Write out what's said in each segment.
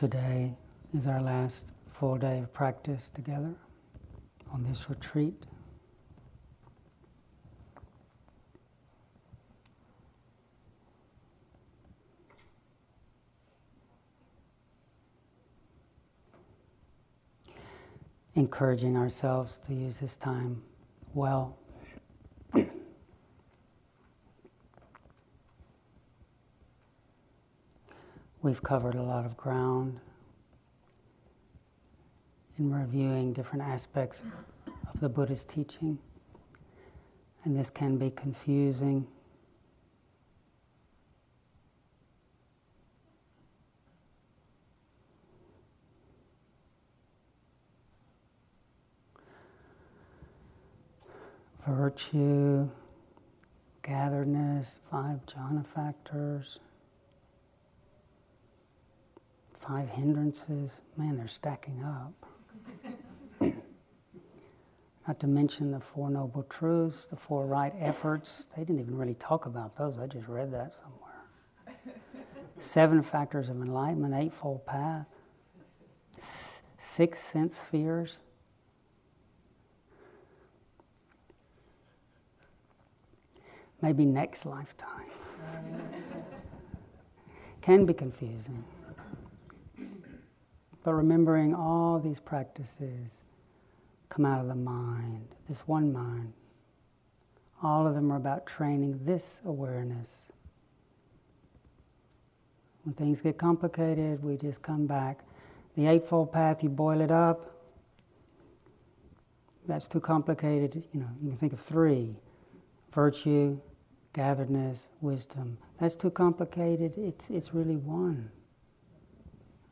Today is our last full day of practice together on this retreat. Encouraging ourselves to use this time well. We've covered a lot of ground in reviewing different aspects of the Buddha's teaching, and this can be confusing. Virtue, gatheredness, five jhana factors five hindrances, man, they're stacking up. Not to mention the Four Noble Truths, the Four Right Efforts. They didn't even really talk about those. I just read that somewhere. Seven Factors of Enlightenment, Eightfold Path, six sense spheres. Maybe next lifetime. Can be confusing. But remembering all these practices come out of the mind, this one mind. All of them are about training this awareness. When things get complicated, we just come back. The Eightfold Path, you boil it up. That's too complicated. You know, you can think of three virtue, gatheredness, wisdom. That's too complicated. It's, it's really one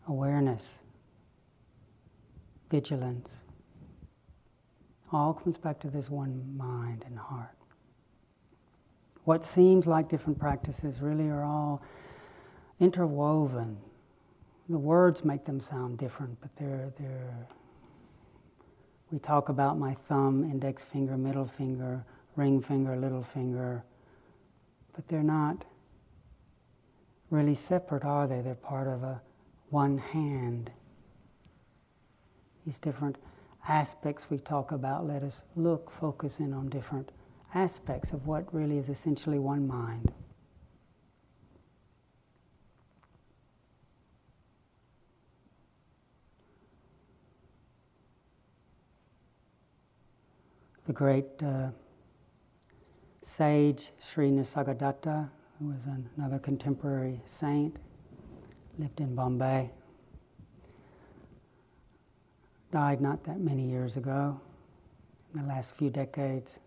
awareness vigilance. All comes back to this one mind and heart. What seems like different practices really are all interwoven. The words make them sound different, but they're, they're we talk about my thumb, index finger, middle finger, ring finger, little finger, but they're not really separate, are they? They're part of a one hand these different aspects we talk about, let us look, focus in on different aspects of what really is essentially one mind. The great uh, sage Sri Nisargadatta, who was another contemporary saint, lived in Bombay died not that many years ago, in the last few decades.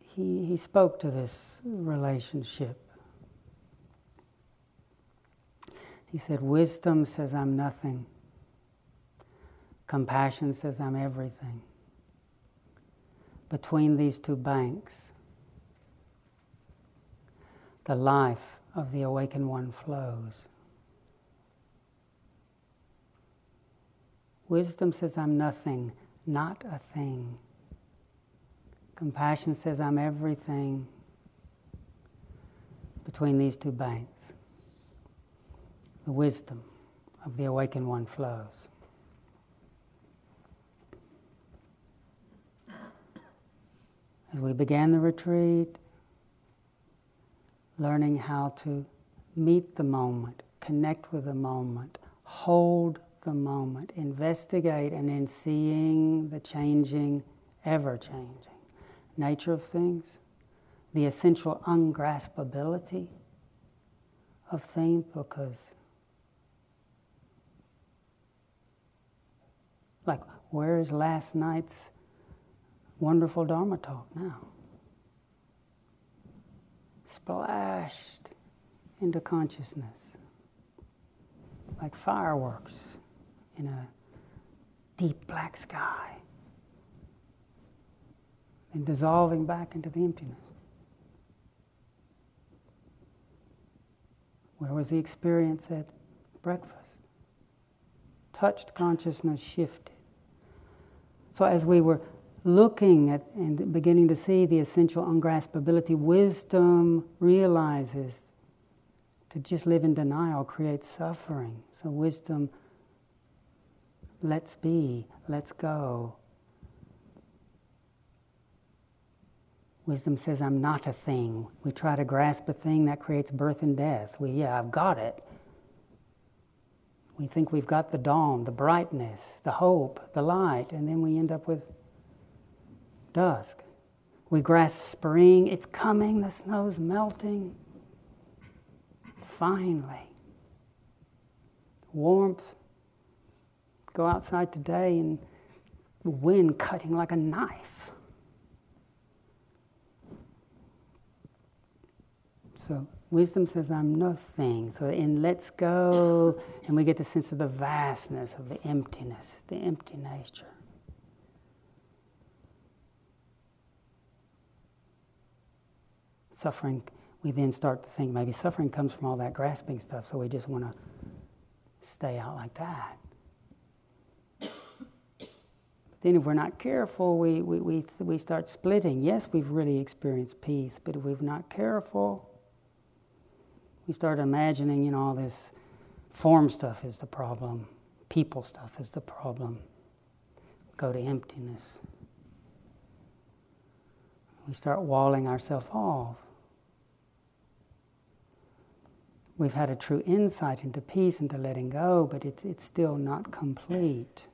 He, he spoke to this relationship. He said, Wisdom says I'm nothing, compassion says I'm everything. Between these two banks, the life of the awakened one flows. Wisdom says, I'm nothing, not a thing. Compassion says, I'm everything between these two banks. The wisdom of the awakened one flows. As we began the retreat, learning how to meet the moment, connect with the moment, hold the moment, investigate, and in seeing the changing, ever changing nature of things, the essential ungraspability of things, because, like, where is last night's wonderful Dharma talk now? Splashed into consciousness like fireworks in a deep black sky and dissolving back into the emptiness. Where was the experience at breakfast? Touched consciousness shifted. So, as we were looking at and beginning to see the essential ungraspability, wisdom realizes To just live in denial creates suffering. So wisdom let's be, let's go. Wisdom says, I'm not a thing. We try to grasp a thing that creates birth and death. We, yeah, I've got it. We think we've got the dawn, the brightness, the hope, the light, and then we end up with dusk. We grasp spring, it's coming, the snow's melting. Finally. Warmth. Go outside today and the wind cutting like a knife. So wisdom says, I'm nothing. So in let's go, and we get the sense of the vastness, of the emptiness, the empty nature. Suffering, we then start to think maybe suffering comes from all that grasping stuff, so we just want to stay out like that. Then if we're not careful, we, we, we, we start splitting. Yes, we've really experienced peace, but if we're not careful, we start imagining, you know, all this form stuff is the problem, people stuff is the problem. Go to emptiness. We start walling ourselves off. We've had a true insight into peace, into letting go, but it's, it's still not complete.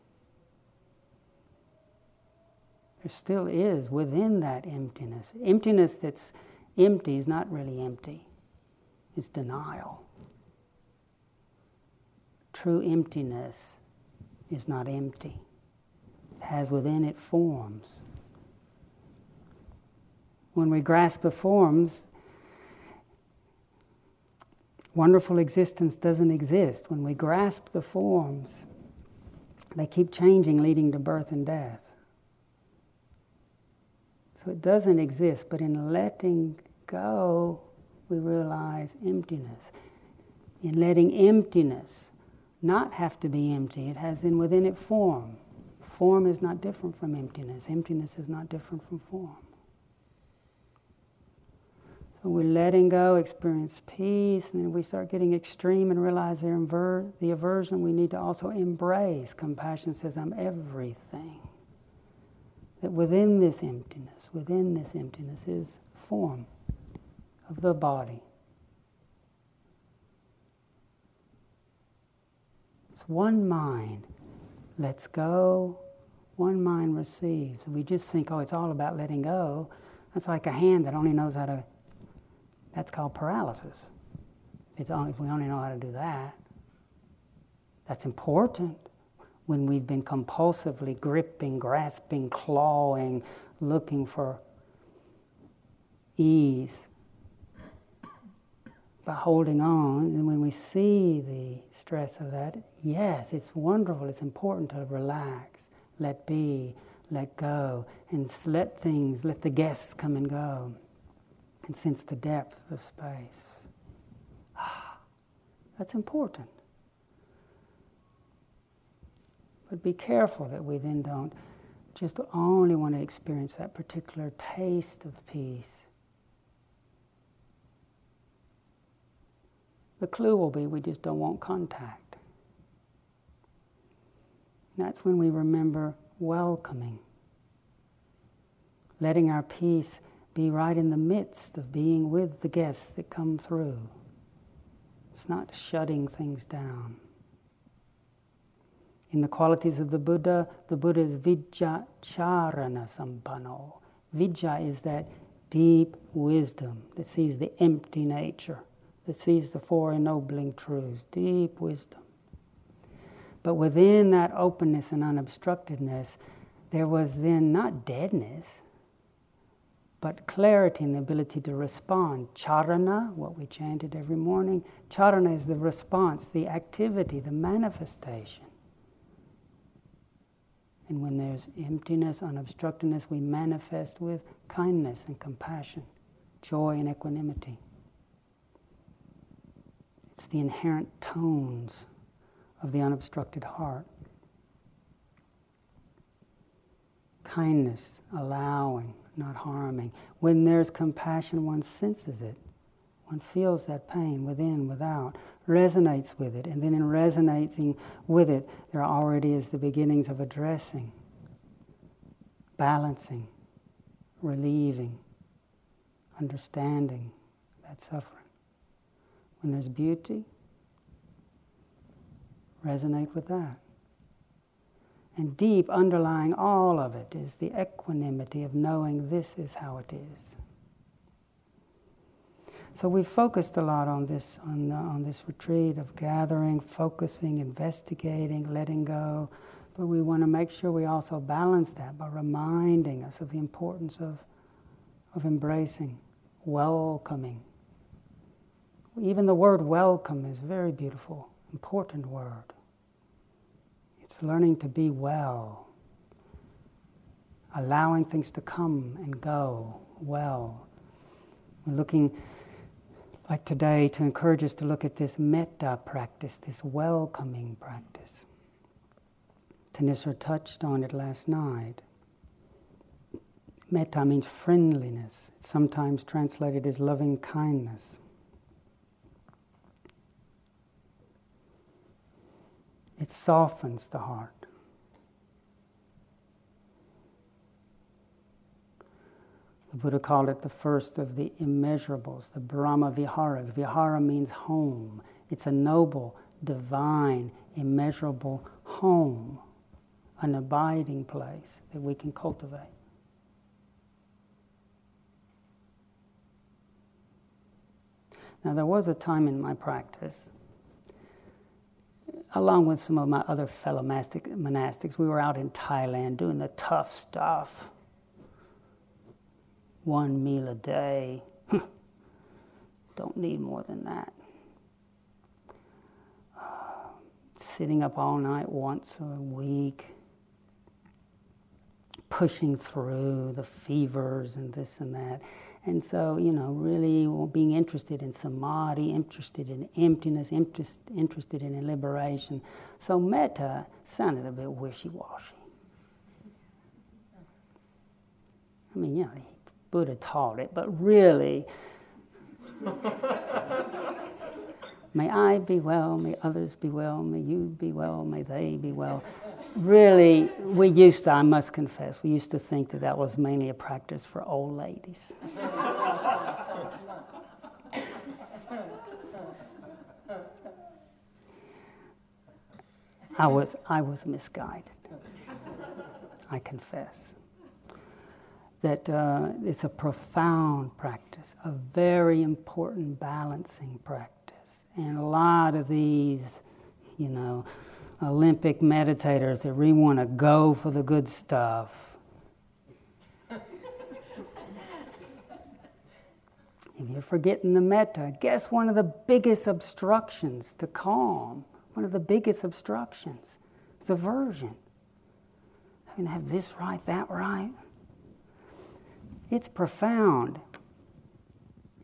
There still is within that emptiness. Emptiness that's empty is not really empty it's denial. True emptiness is not empty, it has within it forms. When we grasp the forms, wonderful existence doesn't exist. When we grasp the forms, they keep changing, leading to birth and death. So it doesn't exist, but in letting go, we realize emptiness. In letting emptiness not have to be empty, it has then within it form. Form is not different from emptiness, emptiness is not different from form. So we're letting go, experience peace, and then we start getting extreme and realize the, the aversion we need to also embrace. Compassion says, I'm everything. That within this emptiness, within this emptiness is form of the body. It's one mind lets go, one mind receives. We just think, oh, it's all about letting go. That's like a hand that only knows how to, that's called paralysis. It's only, if we only know how to do that, that's important when we've been compulsively gripping, grasping, clawing, looking for ease by holding on, and when we see the stress of that, yes, it's wonderful, it's important to relax, let be, let go, and let things, let the guests come and go, and sense the depth of space. Ah, that's important. But be careful that we then don't just only want to experience that particular taste of peace The clue will be we just don't want contact. That's when we remember welcoming, letting our peace be right in the midst of being with the guests that come through. It's not shutting things down. In the qualities of the Buddha, the Buddha is Vijja Charana Sampanno. Vijja is that deep wisdom that sees the empty nature that sees the four ennobling truths, deep wisdom. But within that openness and unobstructedness, there was then not deadness, but clarity and the ability to respond. Charana, what we chanted every morning, charana is the response, the activity, the manifestation. And when there's emptiness, unobstructedness, we manifest with kindness and compassion, joy and equanimity. It's the inherent tones of the unobstructed heart. Kindness, allowing, not harming. When there's compassion, one senses it. One feels that pain within, without, resonates with it, and then in resonating with it, there already is the beginnings of addressing, balancing, relieving, understanding that suffering. When there's beauty, resonate with that. And deep underlying all of it is the equanimity of knowing this is how it is. So we focused a lot on this on, uh, on this retreat of gathering, focusing, investigating, letting go. But we want to make sure we also balance that by reminding us of the importance of, of embracing, welcoming. Even the word welcome is a very beautiful, important word. It's learning to be well, allowing things to come and go well. We're looking like today to encourage us to look at this metta practice, this welcoming practice. Thanissara touched on it last night. Metta means friendliness. It's sometimes translated as loving kindness. It softens the heart. The Buddha called it the first of the immeasurables, the Brahma Viharas. Vihara means home. It's a noble, divine, immeasurable home, an abiding place that we can cultivate. Now, there was a time in my practice, along with some of my other fellow monastics, we were out in Thailand doing the tough stuff one meal a day. Don't need more than that. Sitting up all night once a week, pushing through the fevers and this and that. And so, you know, really being interested in samadhi, interested in emptiness, interest, interested in liberation. So metta sounded a bit wishy washy. I mean, you know, Buddha taught it, but really, may I be well, may others be well, may you be well, may they be well. Really, we used to, I must confess, we used to think that that was mainly a practice for old ladies. I was, I was misguided. I confess that uh, it's a profound practice, a very important balancing practice. And a lot of these, you know, Olympic meditators that really want to go for the good stuff. if you're forgetting the metta, guess one of the biggest obstructions to calm, one of the biggest obstructions is aversion. Having to have this right, that right. It's profound.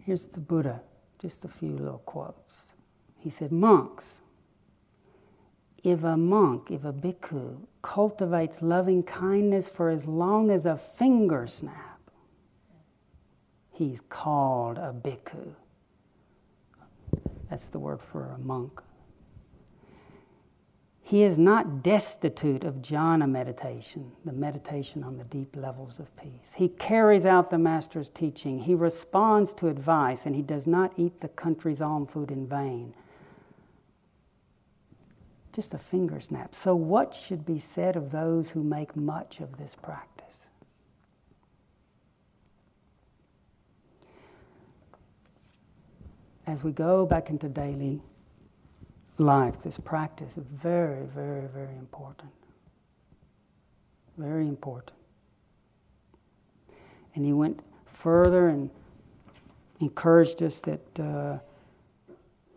Here's the Buddha, just a few little quotes. He said, Monks, if a monk, if a bhikkhu cultivates loving kindness for as long as a finger snap, he's called a bhikkhu. That's the word for a monk. He is not destitute of jhana meditation, the meditation on the deep levels of peace. He carries out the Master's teaching. He responds to advice, and he does not eat the country's alms food in vain. Just a finger snap. So, what should be said of those who make much of this practice? As we go back into daily life, this practice very, very, very important. Very important. And he went further and encouraged us that uh,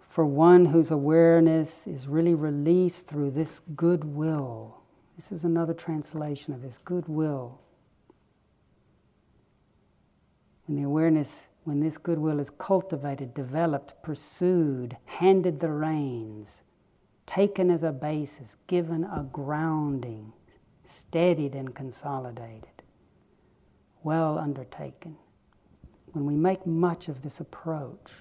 for one whose awareness is really released through this goodwill, this is another translation of this goodwill. When the awareness when this goodwill is cultivated, developed, pursued, handed the reins, taken as a basis, given a grounding, steadied and consolidated, well undertaken. When we make much of this approach,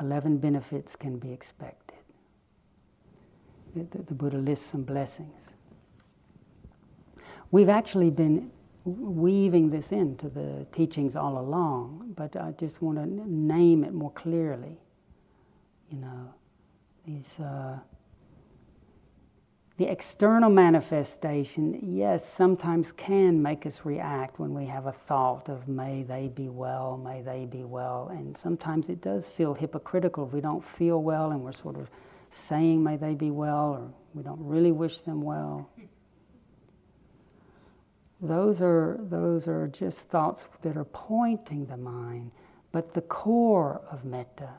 11 benefits can be expected. The, the, the Buddha lists some blessings. We've actually been weaving this into the teachings all along, but I just want to name it more clearly. You know, these. Uh, the external manifestation, yes, sometimes can make us react when we have a thought of, may they be well, may they be well. And sometimes it does feel hypocritical if we don't feel well and we're sort of saying, may they be well, or we don't really wish them well. Those are, those are just thoughts that are pointing the mind, but the core of metta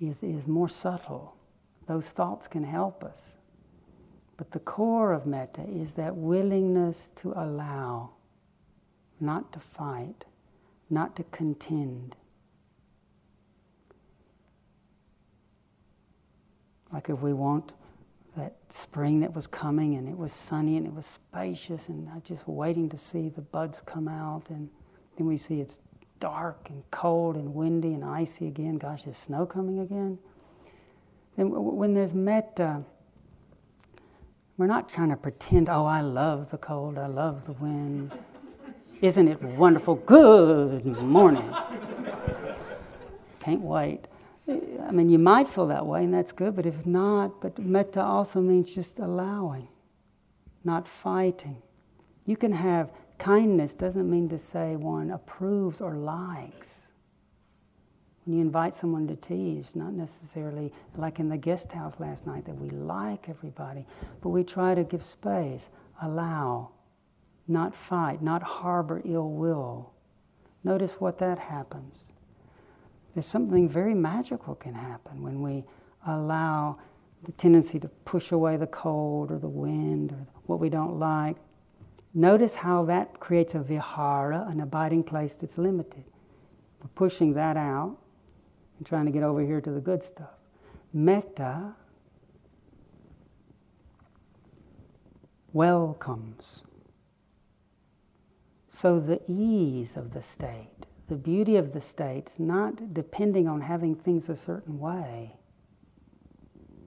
is, is more subtle. Those thoughts can help us. But the core of metta is that willingness to allow, not to fight, not to contend. Like if we want that spring that was coming and it was sunny and it was spacious and I just waiting to see the buds come out and then we see it's dark and cold and windy and icy again. Gosh, is snow coming again? Then when there's metta, uh, we're not trying to pretend, oh, I love the cold, I love the wind. Isn't it wonderful? Good morning. Can't wait. I mean, you might feel that way, and that's good, but if not, but metta also means just allowing, not fighting. You can have kindness, doesn't mean to say one approves or likes. When you invite someone to tea, it's not necessarily like in the guest house last night that we like everybody, but we try to give space, allow, not fight, not harbor ill will. Notice what that happens. There's something very magical can happen when we allow the tendency to push away the cold or the wind or what we don't like. Notice how that creates a vihara, an abiding place that's limited. We're pushing that out and trying to get over here to the good stuff. Metta welcomes. So the ease of the state, the beauty of the state is not depending on having things a certain way.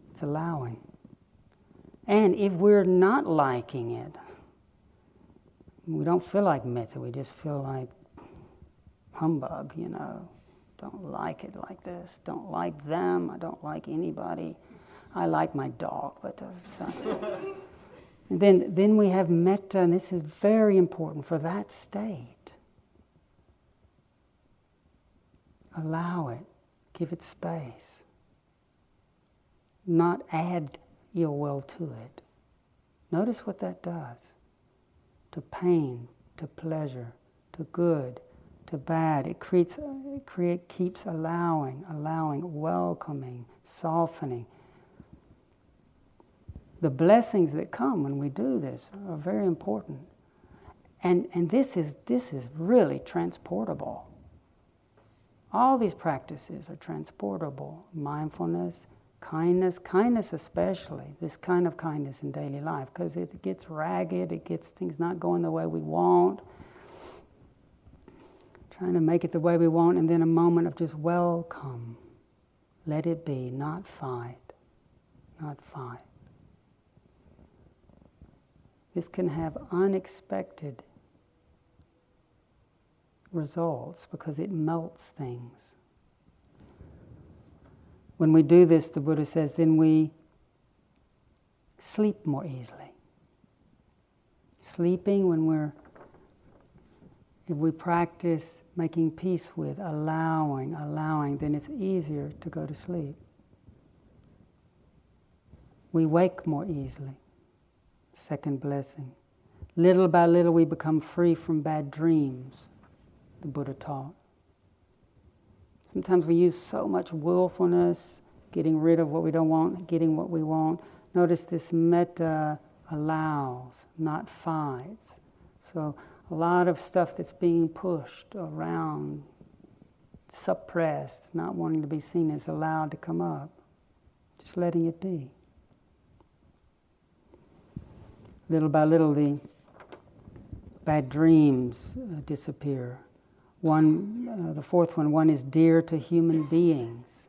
It's allowing. And if we're not liking it, we don't feel like metta, we just feel like humbug, you know. Don't like it like this. Don't like them. I don't like anybody. I like my dog, but uh, then then we have metta, and this is very important for that state. Allow it. Give it space. Not add ill will to it. Notice what that does to pain, to pleasure, to good, to bad. It creates, it create, keeps allowing, allowing, welcoming, softening. The blessings that come when we do this are very important. And, and this, is, this is really transportable. All these practices are transportable. Mindfulness, kindness, kindness especially, this kind of kindness in daily life, because it gets ragged, it gets things not going the way we want trying to make it the way we want, and then a moment of just welcome. Let it be, not fight, not fight. This can have unexpected results because it melts things. When we do this, the Buddha says, then we sleep more easily. Sleeping when we're if we practice making peace with, allowing, allowing, then it's easier to go to sleep. We wake more easily. Second blessing. Little by little, we become free from bad dreams, the Buddha taught. Sometimes we use so much willfulness, getting rid of what we don't want, getting what we want. Notice this metta allows, not fights. So a lot of stuff that's being pushed around, suppressed, not wanting to be seen is allowed to come up. Just letting it be. Little by little, the bad dreams uh, disappear. One, uh, the fourth one, one is dear to human beings.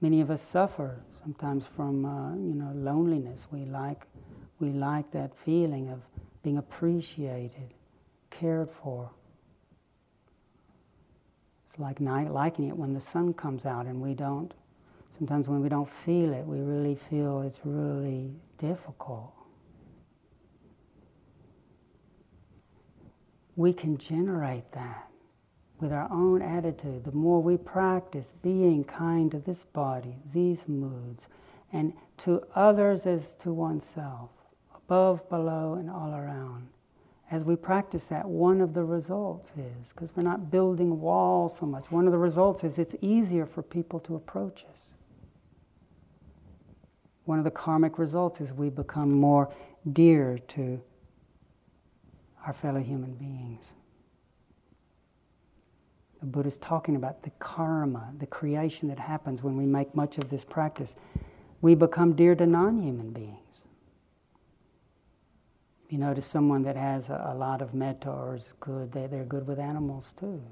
Many of us suffer sometimes from uh, you know loneliness. We like we like that feeling of being appreciated, cared for. It's like night liking it when the sun comes out and we don't. Sometimes when we don't feel it, we really feel it's really difficult. We can generate that with our own attitude. The more we practice being kind to this body, these moods, and to others as to oneself, above, below, and all around. As we practice that, one of the results is, because we're not building walls so much, one of the results is it's easier for people to approach us. One of the karmic results is we become more dear to our fellow human beings. The Buddha is talking about the karma, the creation that happens when we make much of this practice. We become dear to non human beings. You notice someone that has a, a lot of metta or is good, they, they're good with animals too.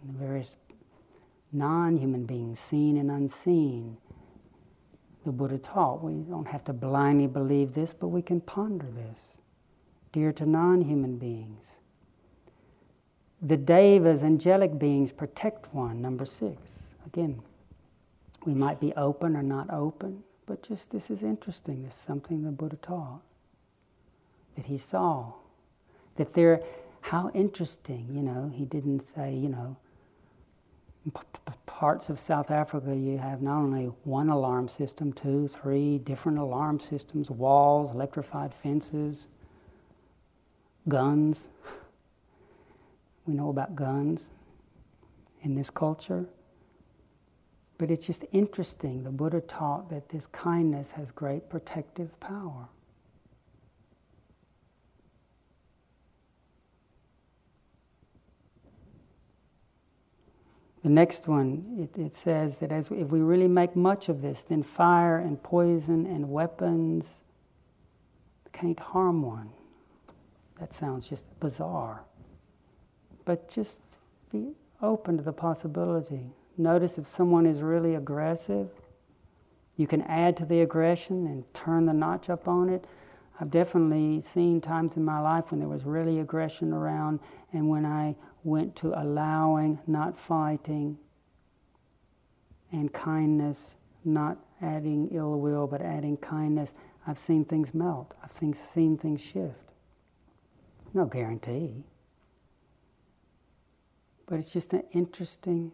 And the various non human beings, seen and unseen, the Buddha taught. We don't have to blindly believe this, but we can ponder this. Dear to non human beings the devas, angelic beings, protect one. Number six. Again, we might be open or not open, but just this is interesting. This is something the Buddha taught that he saw. That there, how interesting, you know, he didn't say, you know, parts of South Africa, you have not only one alarm system, two, three different alarm systems, walls, electrified fences, guns. We know about guns in this culture. But it's just interesting. The Buddha taught that this kindness has great protective power. The next one, it, it says that as if we really make much of this, then fire and poison and weapons can't harm one. That sounds just bizarre but just be open to the possibility. Notice if someone is really aggressive, you can add to the aggression and turn the notch up on it. I've definitely seen times in my life when there was really aggression around, and when I went to allowing, not fighting, and kindness, not adding ill will, but adding kindness, I've seen things melt. I've seen, seen things shift. No guarantee. But it's just an interesting,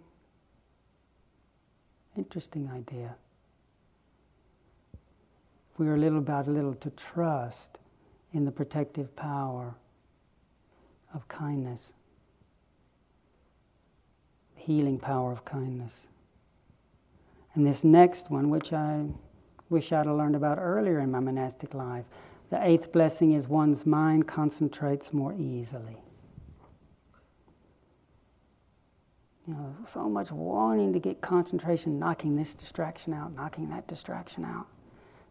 interesting idea. We are little by little to trust in the protective power of kindness, healing power of kindness. And this next one, which I wish I'd have learned about earlier in my monastic life, the eighth blessing is one's mind concentrates more easily. you know, so much wanting to get concentration, knocking this distraction out, knocking that distraction out.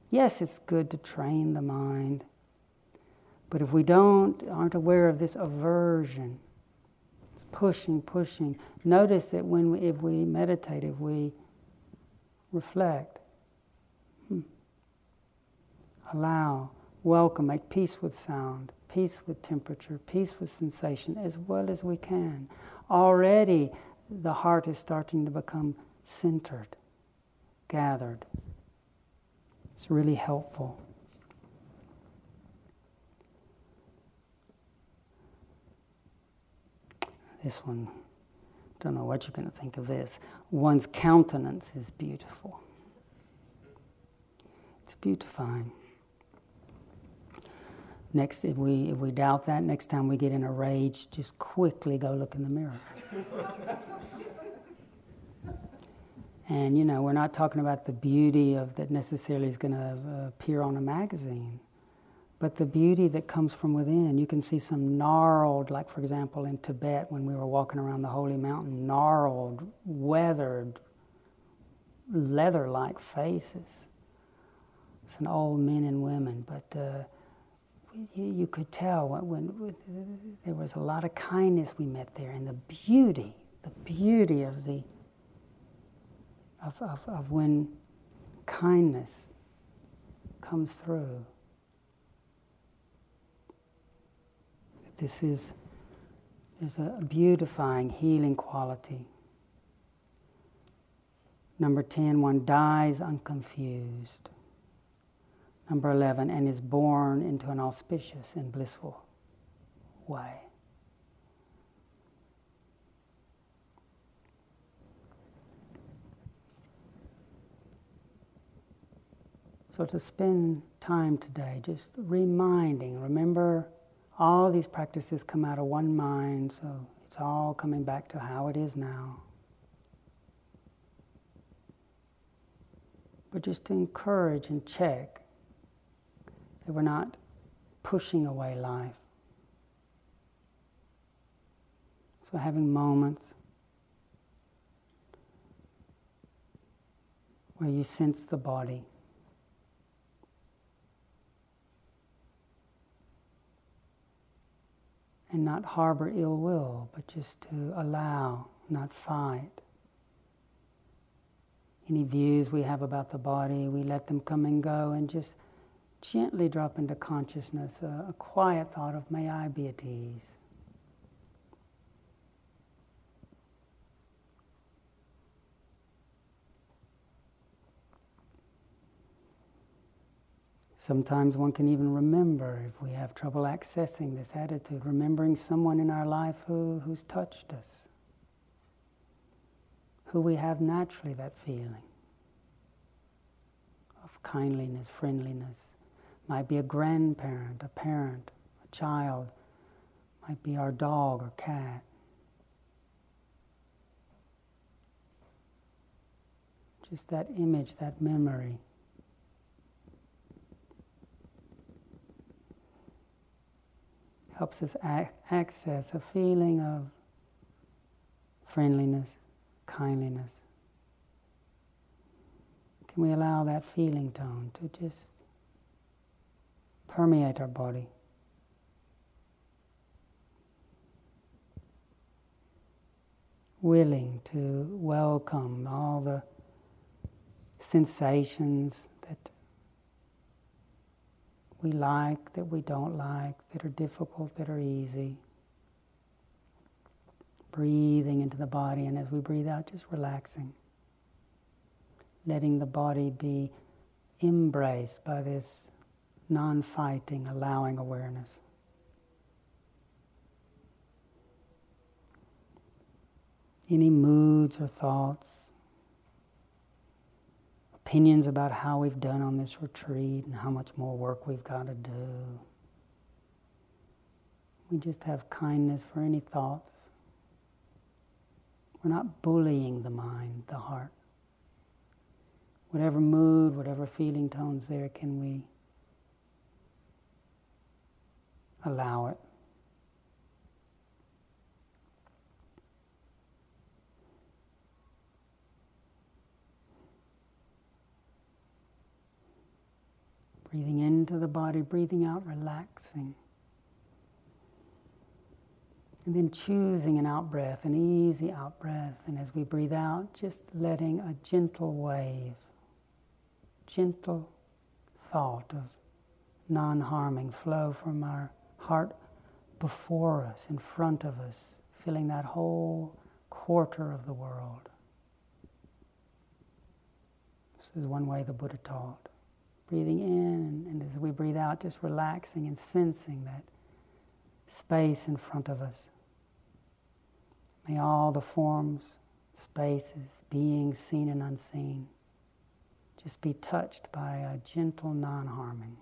Yes, it's good to train the mind, but if we don't, aren't aware of this aversion, it's pushing, pushing, notice that when we, if we meditate, if we reflect, hmm, allow, welcome, make peace with sound, peace with temperature, peace with sensation as well as we can. Already the heart is starting to become centered, gathered. It's really helpful. This one, don't know what you're going to think of this. One's countenance is beautiful. It's beautifying. Next, if we, if we doubt that, next time we get in a rage, just quickly go look in the mirror. and you know, we're not talking about the beauty of that necessarily is going to uh, appear on a magazine, but the beauty that comes from within. You can see some gnarled, like for example in Tibet when we were walking around the holy mountain, gnarled, weathered, leather-like faces. It's an old men and women, but. Uh, you, could tell when, when, there was a lot of kindness we met there and the beauty, the beauty of the of, of, of when kindness comes through. This is, there's a beautifying, healing quality. Number 10, one dies unconfused. Number 11, and is born into an auspicious and blissful way. So to spend time today just reminding, remember all these practices come out of one mind, so it's all coming back to how it is now. But just to encourage and check that we're not pushing away life. So having moments where you sense the body. and not harbor ill will, but just to allow, not fight. Any views we have about the body, we let them come and go and just gently drop into consciousness a, a quiet thought of, may I be at ease. Sometimes one can even remember, if we have trouble accessing this attitude, remembering someone in our life who, who's touched us, who we have naturally that feeling of kindliness, friendliness. Might be a grandparent, a parent, a child, might be our dog or cat. Just that image, that memory. helps us ac- access a feeling of friendliness, kindliness. Can we allow that feeling tone to just permeate our body? Willing to welcome all the sensations that we like, that we don't like, that are difficult, that are easy. Breathing into the body, and as we breathe out, just relaxing. Letting the body be embraced by this non fighting, allowing awareness. Any moods or thoughts opinions about how we've done on this retreat and how much more work we've got to do. We just have kindness for any thoughts. We're not bullying the mind, the heart. Whatever mood, whatever feeling tones there, can we allow it? Breathing into the body, breathing out, relaxing. And then choosing an out breath, an easy out breath. And as we breathe out, just letting a gentle wave, gentle thought of non harming flow from our heart before us, in front of us, filling that whole quarter of the world. This is one way the Buddha taught breathing in, and, and, as we breathe out, just relaxing and sensing that space in front of us. May all the forms, spaces, beings seen and unseen, just be touched by a gentle non harming.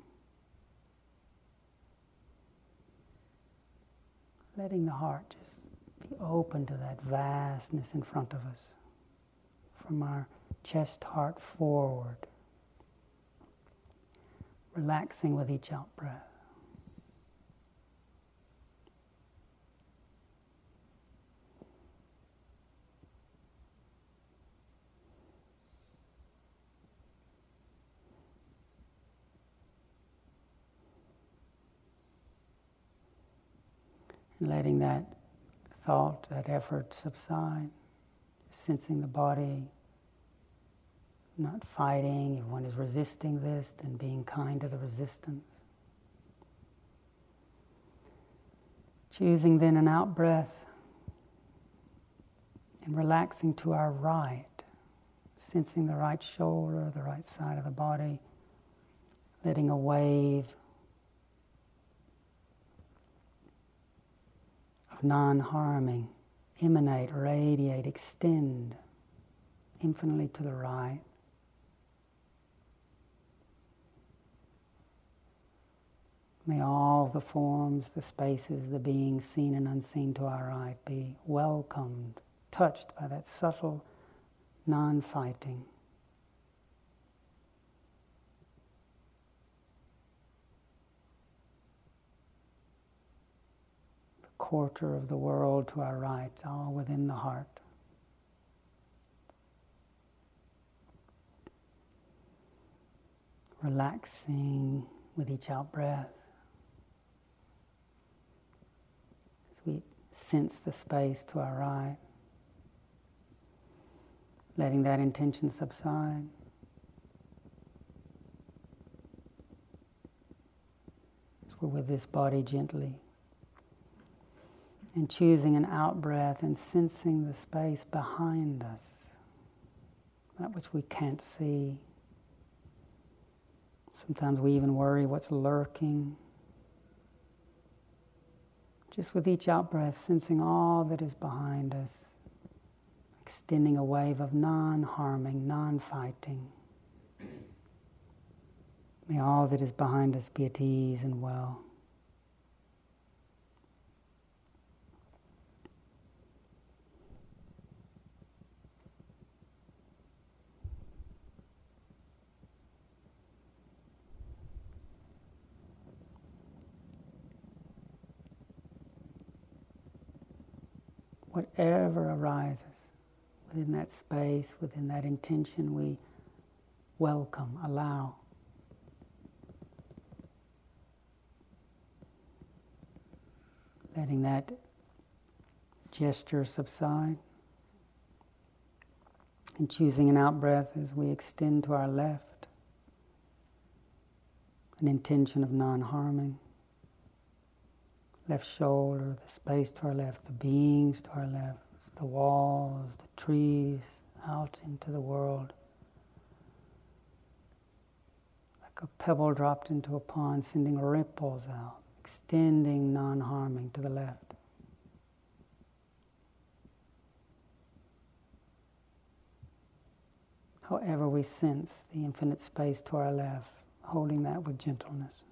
Letting the heart just be open to that vastness in front of us, from our chest heart forward relaxing with each out breath. Letting that thought, that effort subside, sensing the body not fighting. If one is resisting this, then being kind to the resistance. Choosing then an out breath and relaxing to our right, sensing the right shoulder, the right side of the body, letting a wave non harming emanate, radiate, extend infinitely to the right. May all the forms, the spaces, the beings seen and unseen to our right be welcomed, touched by that subtle non fighting. Quarter of the world to our right, all within the heart. Relaxing with each out breath. As we sense the space to our right, letting that intention subside. As we're with this body gently. And choosing an out breath and sensing the space behind us, that which we can't see. Sometimes we even worry what's lurking just with each out breath, sensing all that is behind us, extending a wave of non harming, non fighting. May all that is behind us be at ease and well. Whatever arises within that space, within that intention, we welcome, allow. Letting that gesture subside. And choosing an out breath as we extend to our left, an intention of non harming left shoulder, the space to our left, the beings to our left, the walls, the trees, out into the world. Like a pebble dropped into a pond, sending ripples out, extending, non harming to the left. However, we sense the infinite space to our left, holding that with gentleness.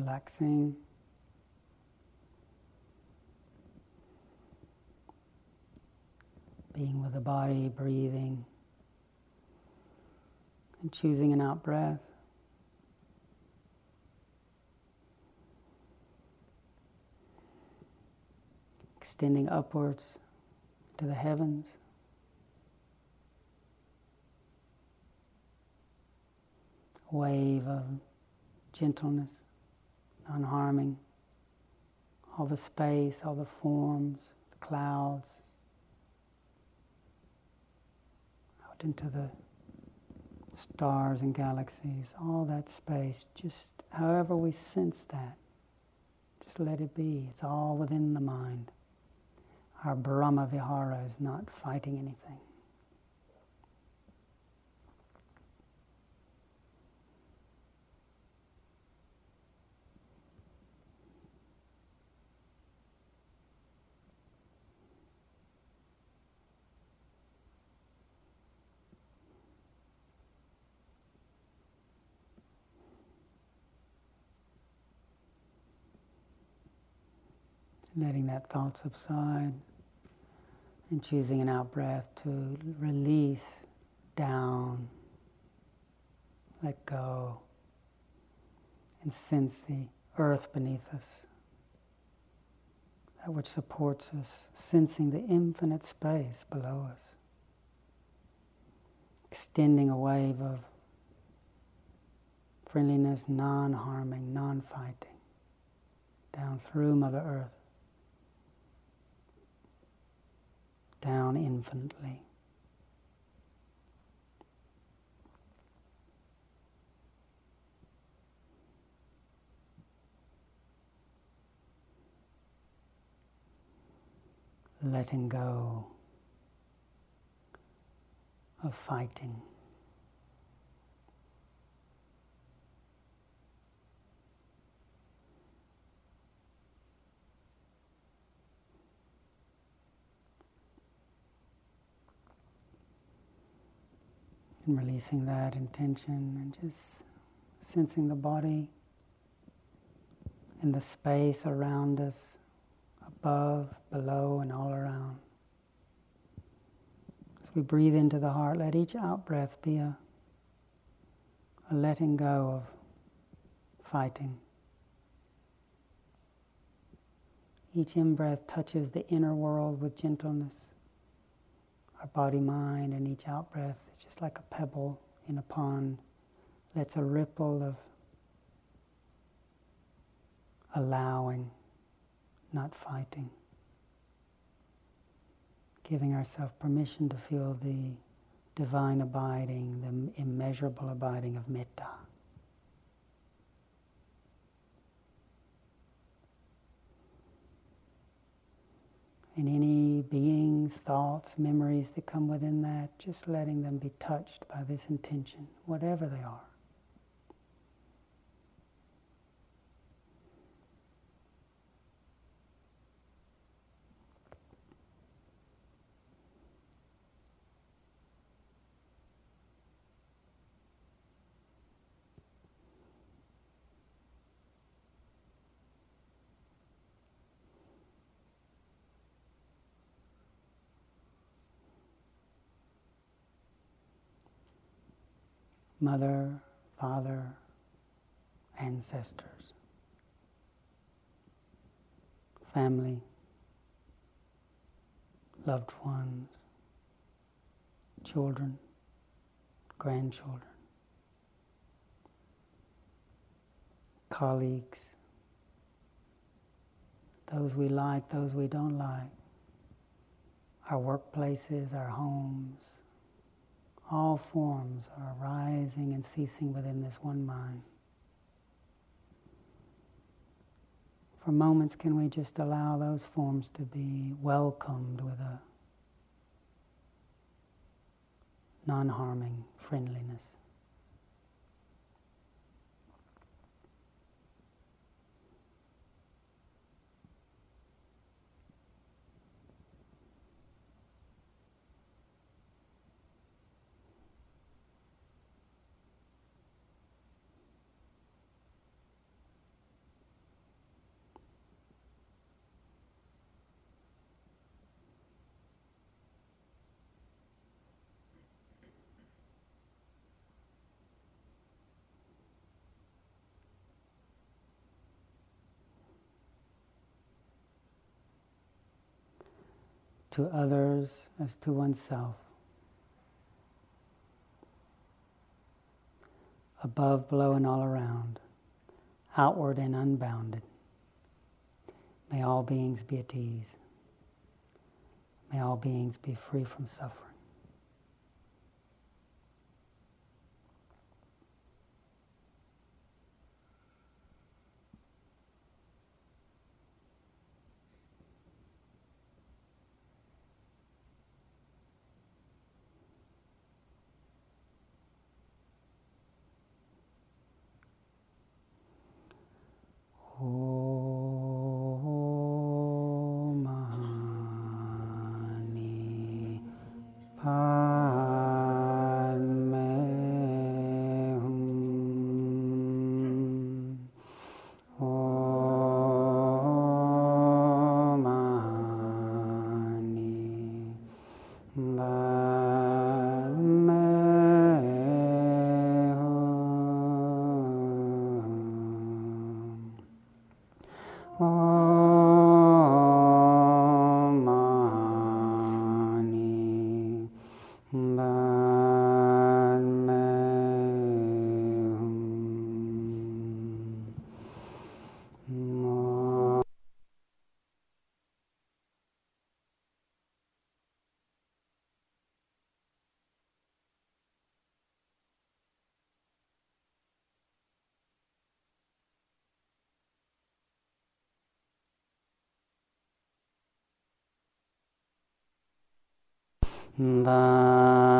Relaxing. Being with the body, breathing, and choosing an out breath. Extending upwards to the heavens. wave of gentleness non harming, all the space, all the forms, the clouds, out into the stars and galaxies, all that space, just however we sense that, just let it be. It's all within the mind. Our Brahma Vihara is not fighting anything. Letting that thought subside and choosing an out breath to release down, let go, and sense the earth beneath us, that which supports us, sensing the infinite space below us, extending a wave of friendliness, non harming, non fighting, down through Mother Earth, down infinitely. letting go of fighting. And releasing that intention and just sensing the body and the space around us above, below, and all around. As we breathe into the heart, let each out breath be a, a letting go of fighting. Each in breath touches the inner world with gentleness. Our body, mind, and each out breath is just like a pebble in a pond. Lets a ripple of allowing not fighting. Giving ourselves permission to feel the divine abiding, the immeasurable abiding of metta. And any beings, thoughts, memories that come within that, just letting them be touched by this intention, whatever they are. Mother, father, ancestors, family, loved ones, children, grandchildren, colleagues, those we like, those we don't like, our workplaces, our homes, all forms are arising and ceasing within this one mind. For moments, can we just allow those forms to be welcomed with a non harming friendliness? To others as to oneself. Above, below, and all around, outward and unbounded. May all beings be at ease. May all beings be free from suffering. Van